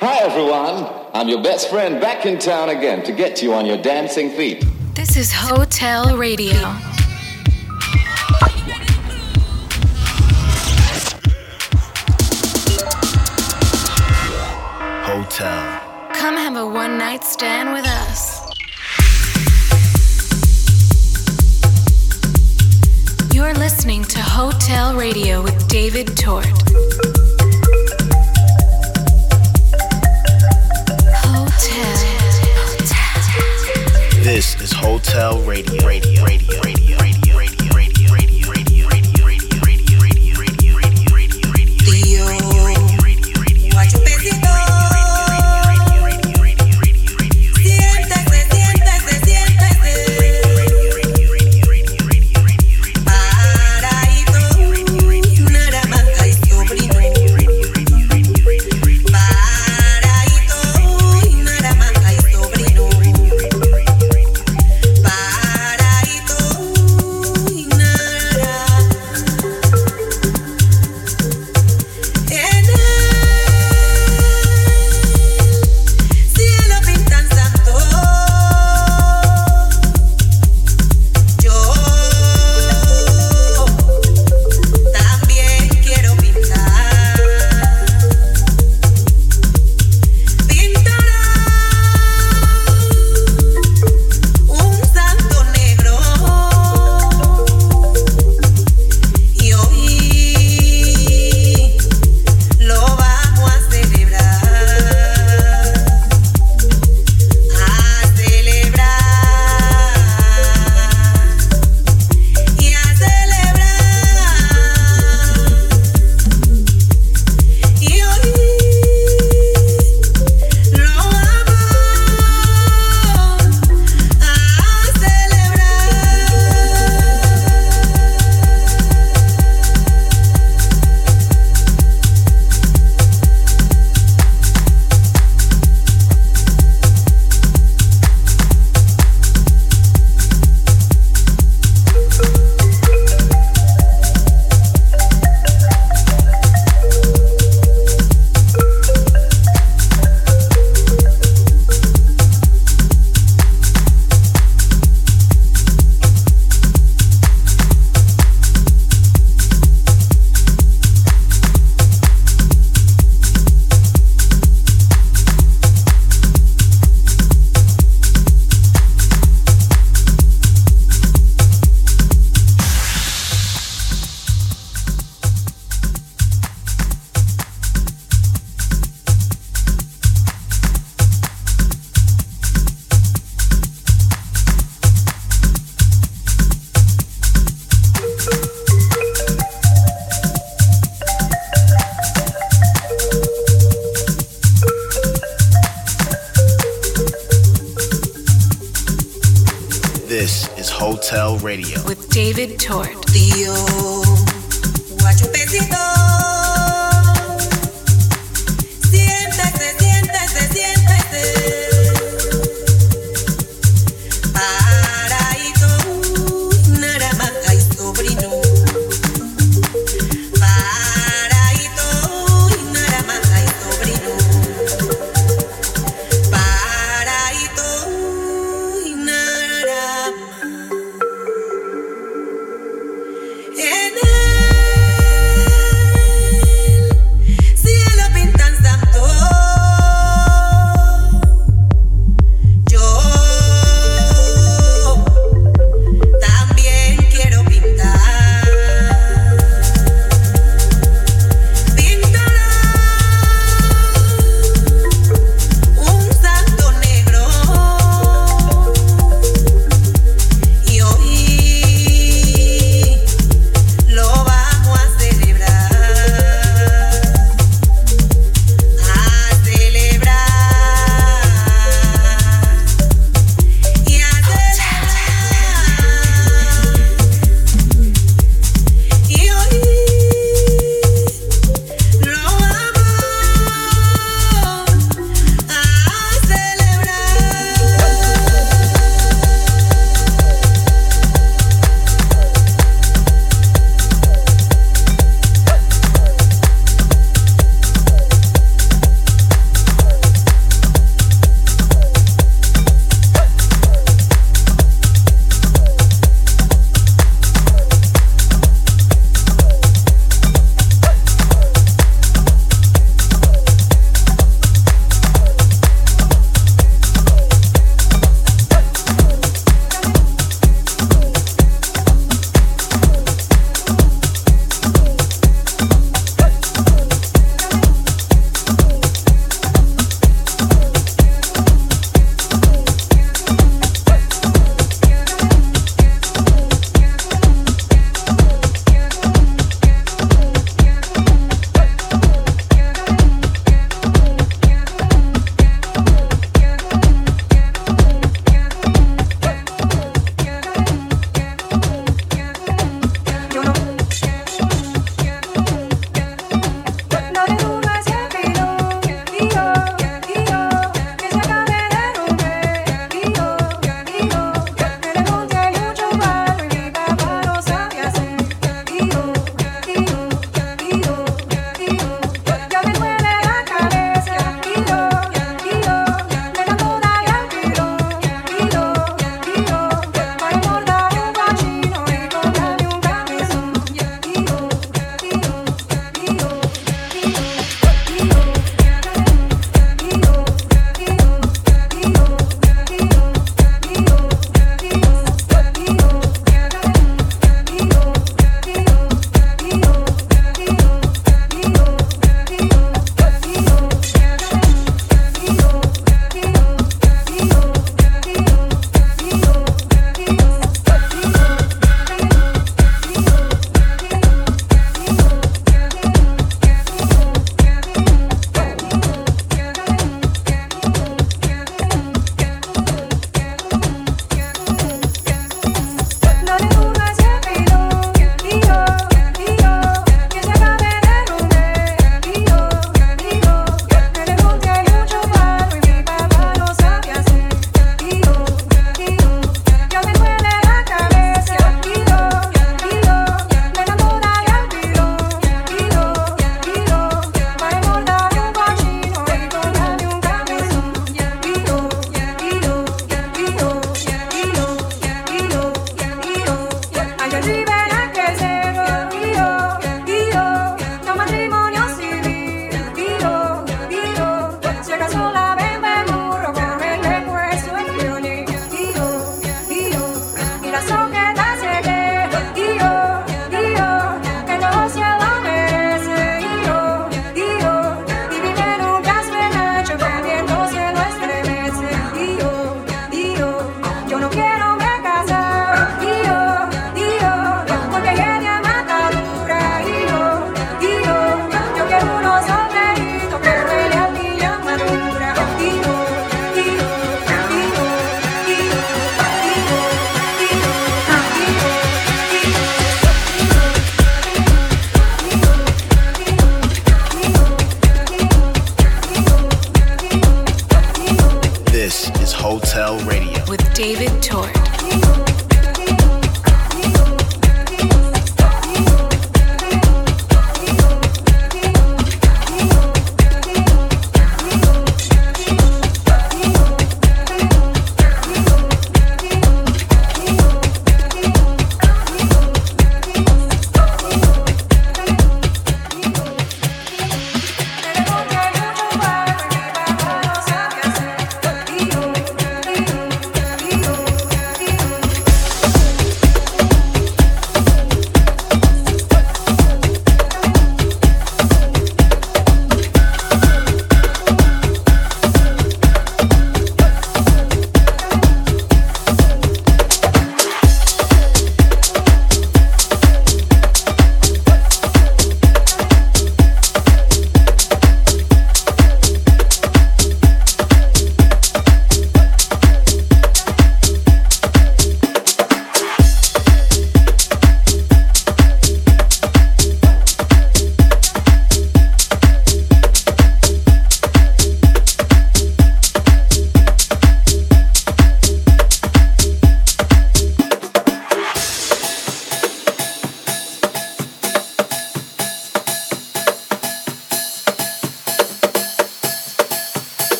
Hi, everyone. I'm your best friend back in town again to get you on your dancing feet. This is Hotel Radio. Hotel. Come have a one night stand with us. You're listening to Hotel Radio with David Tort. This is Hotel Radio. Radio. Radio. Radio.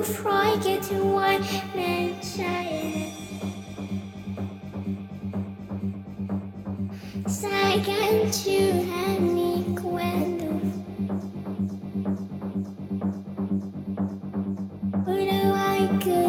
don't forget why man child. Second to have me cuando. Although I could.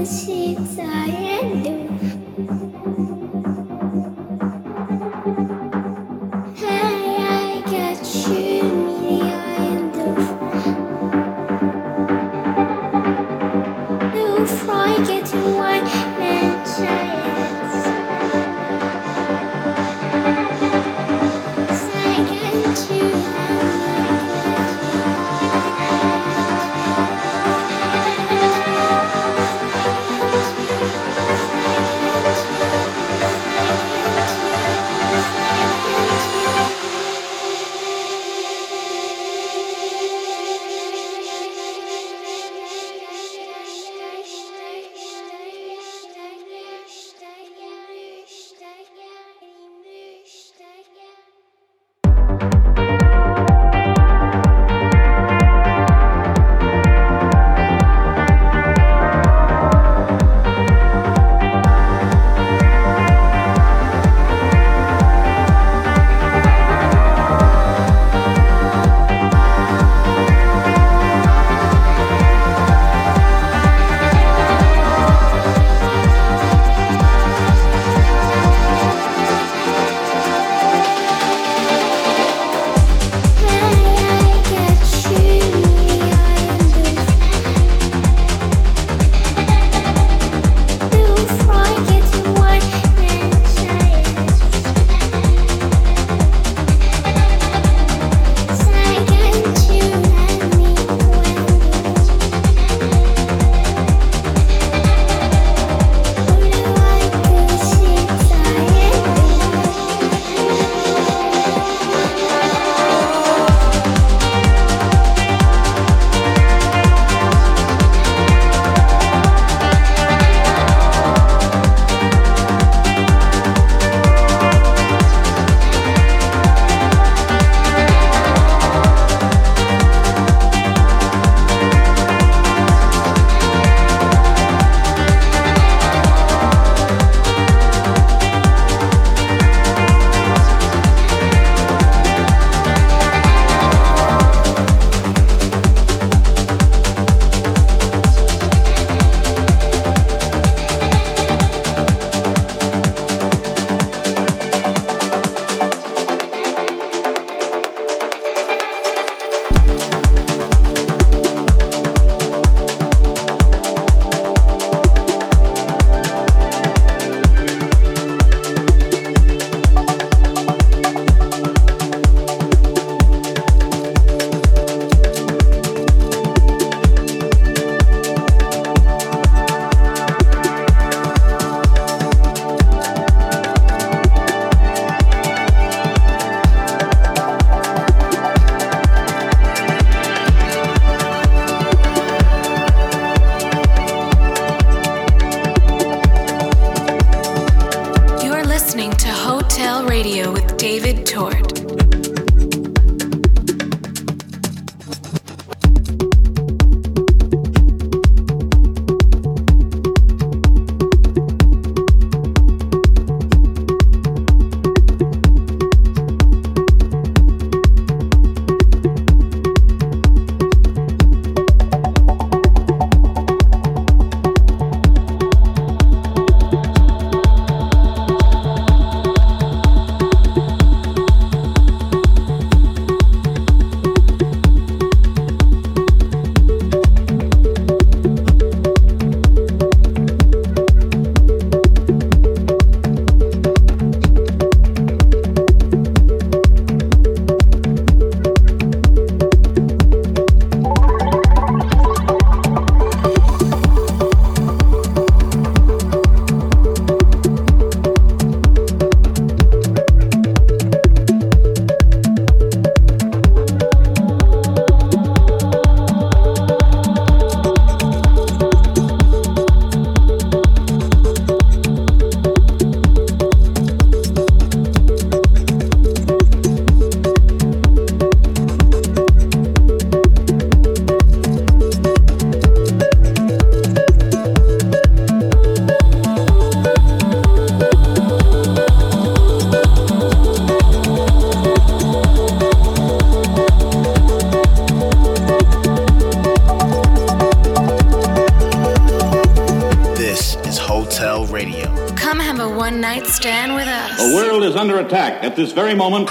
This very moment.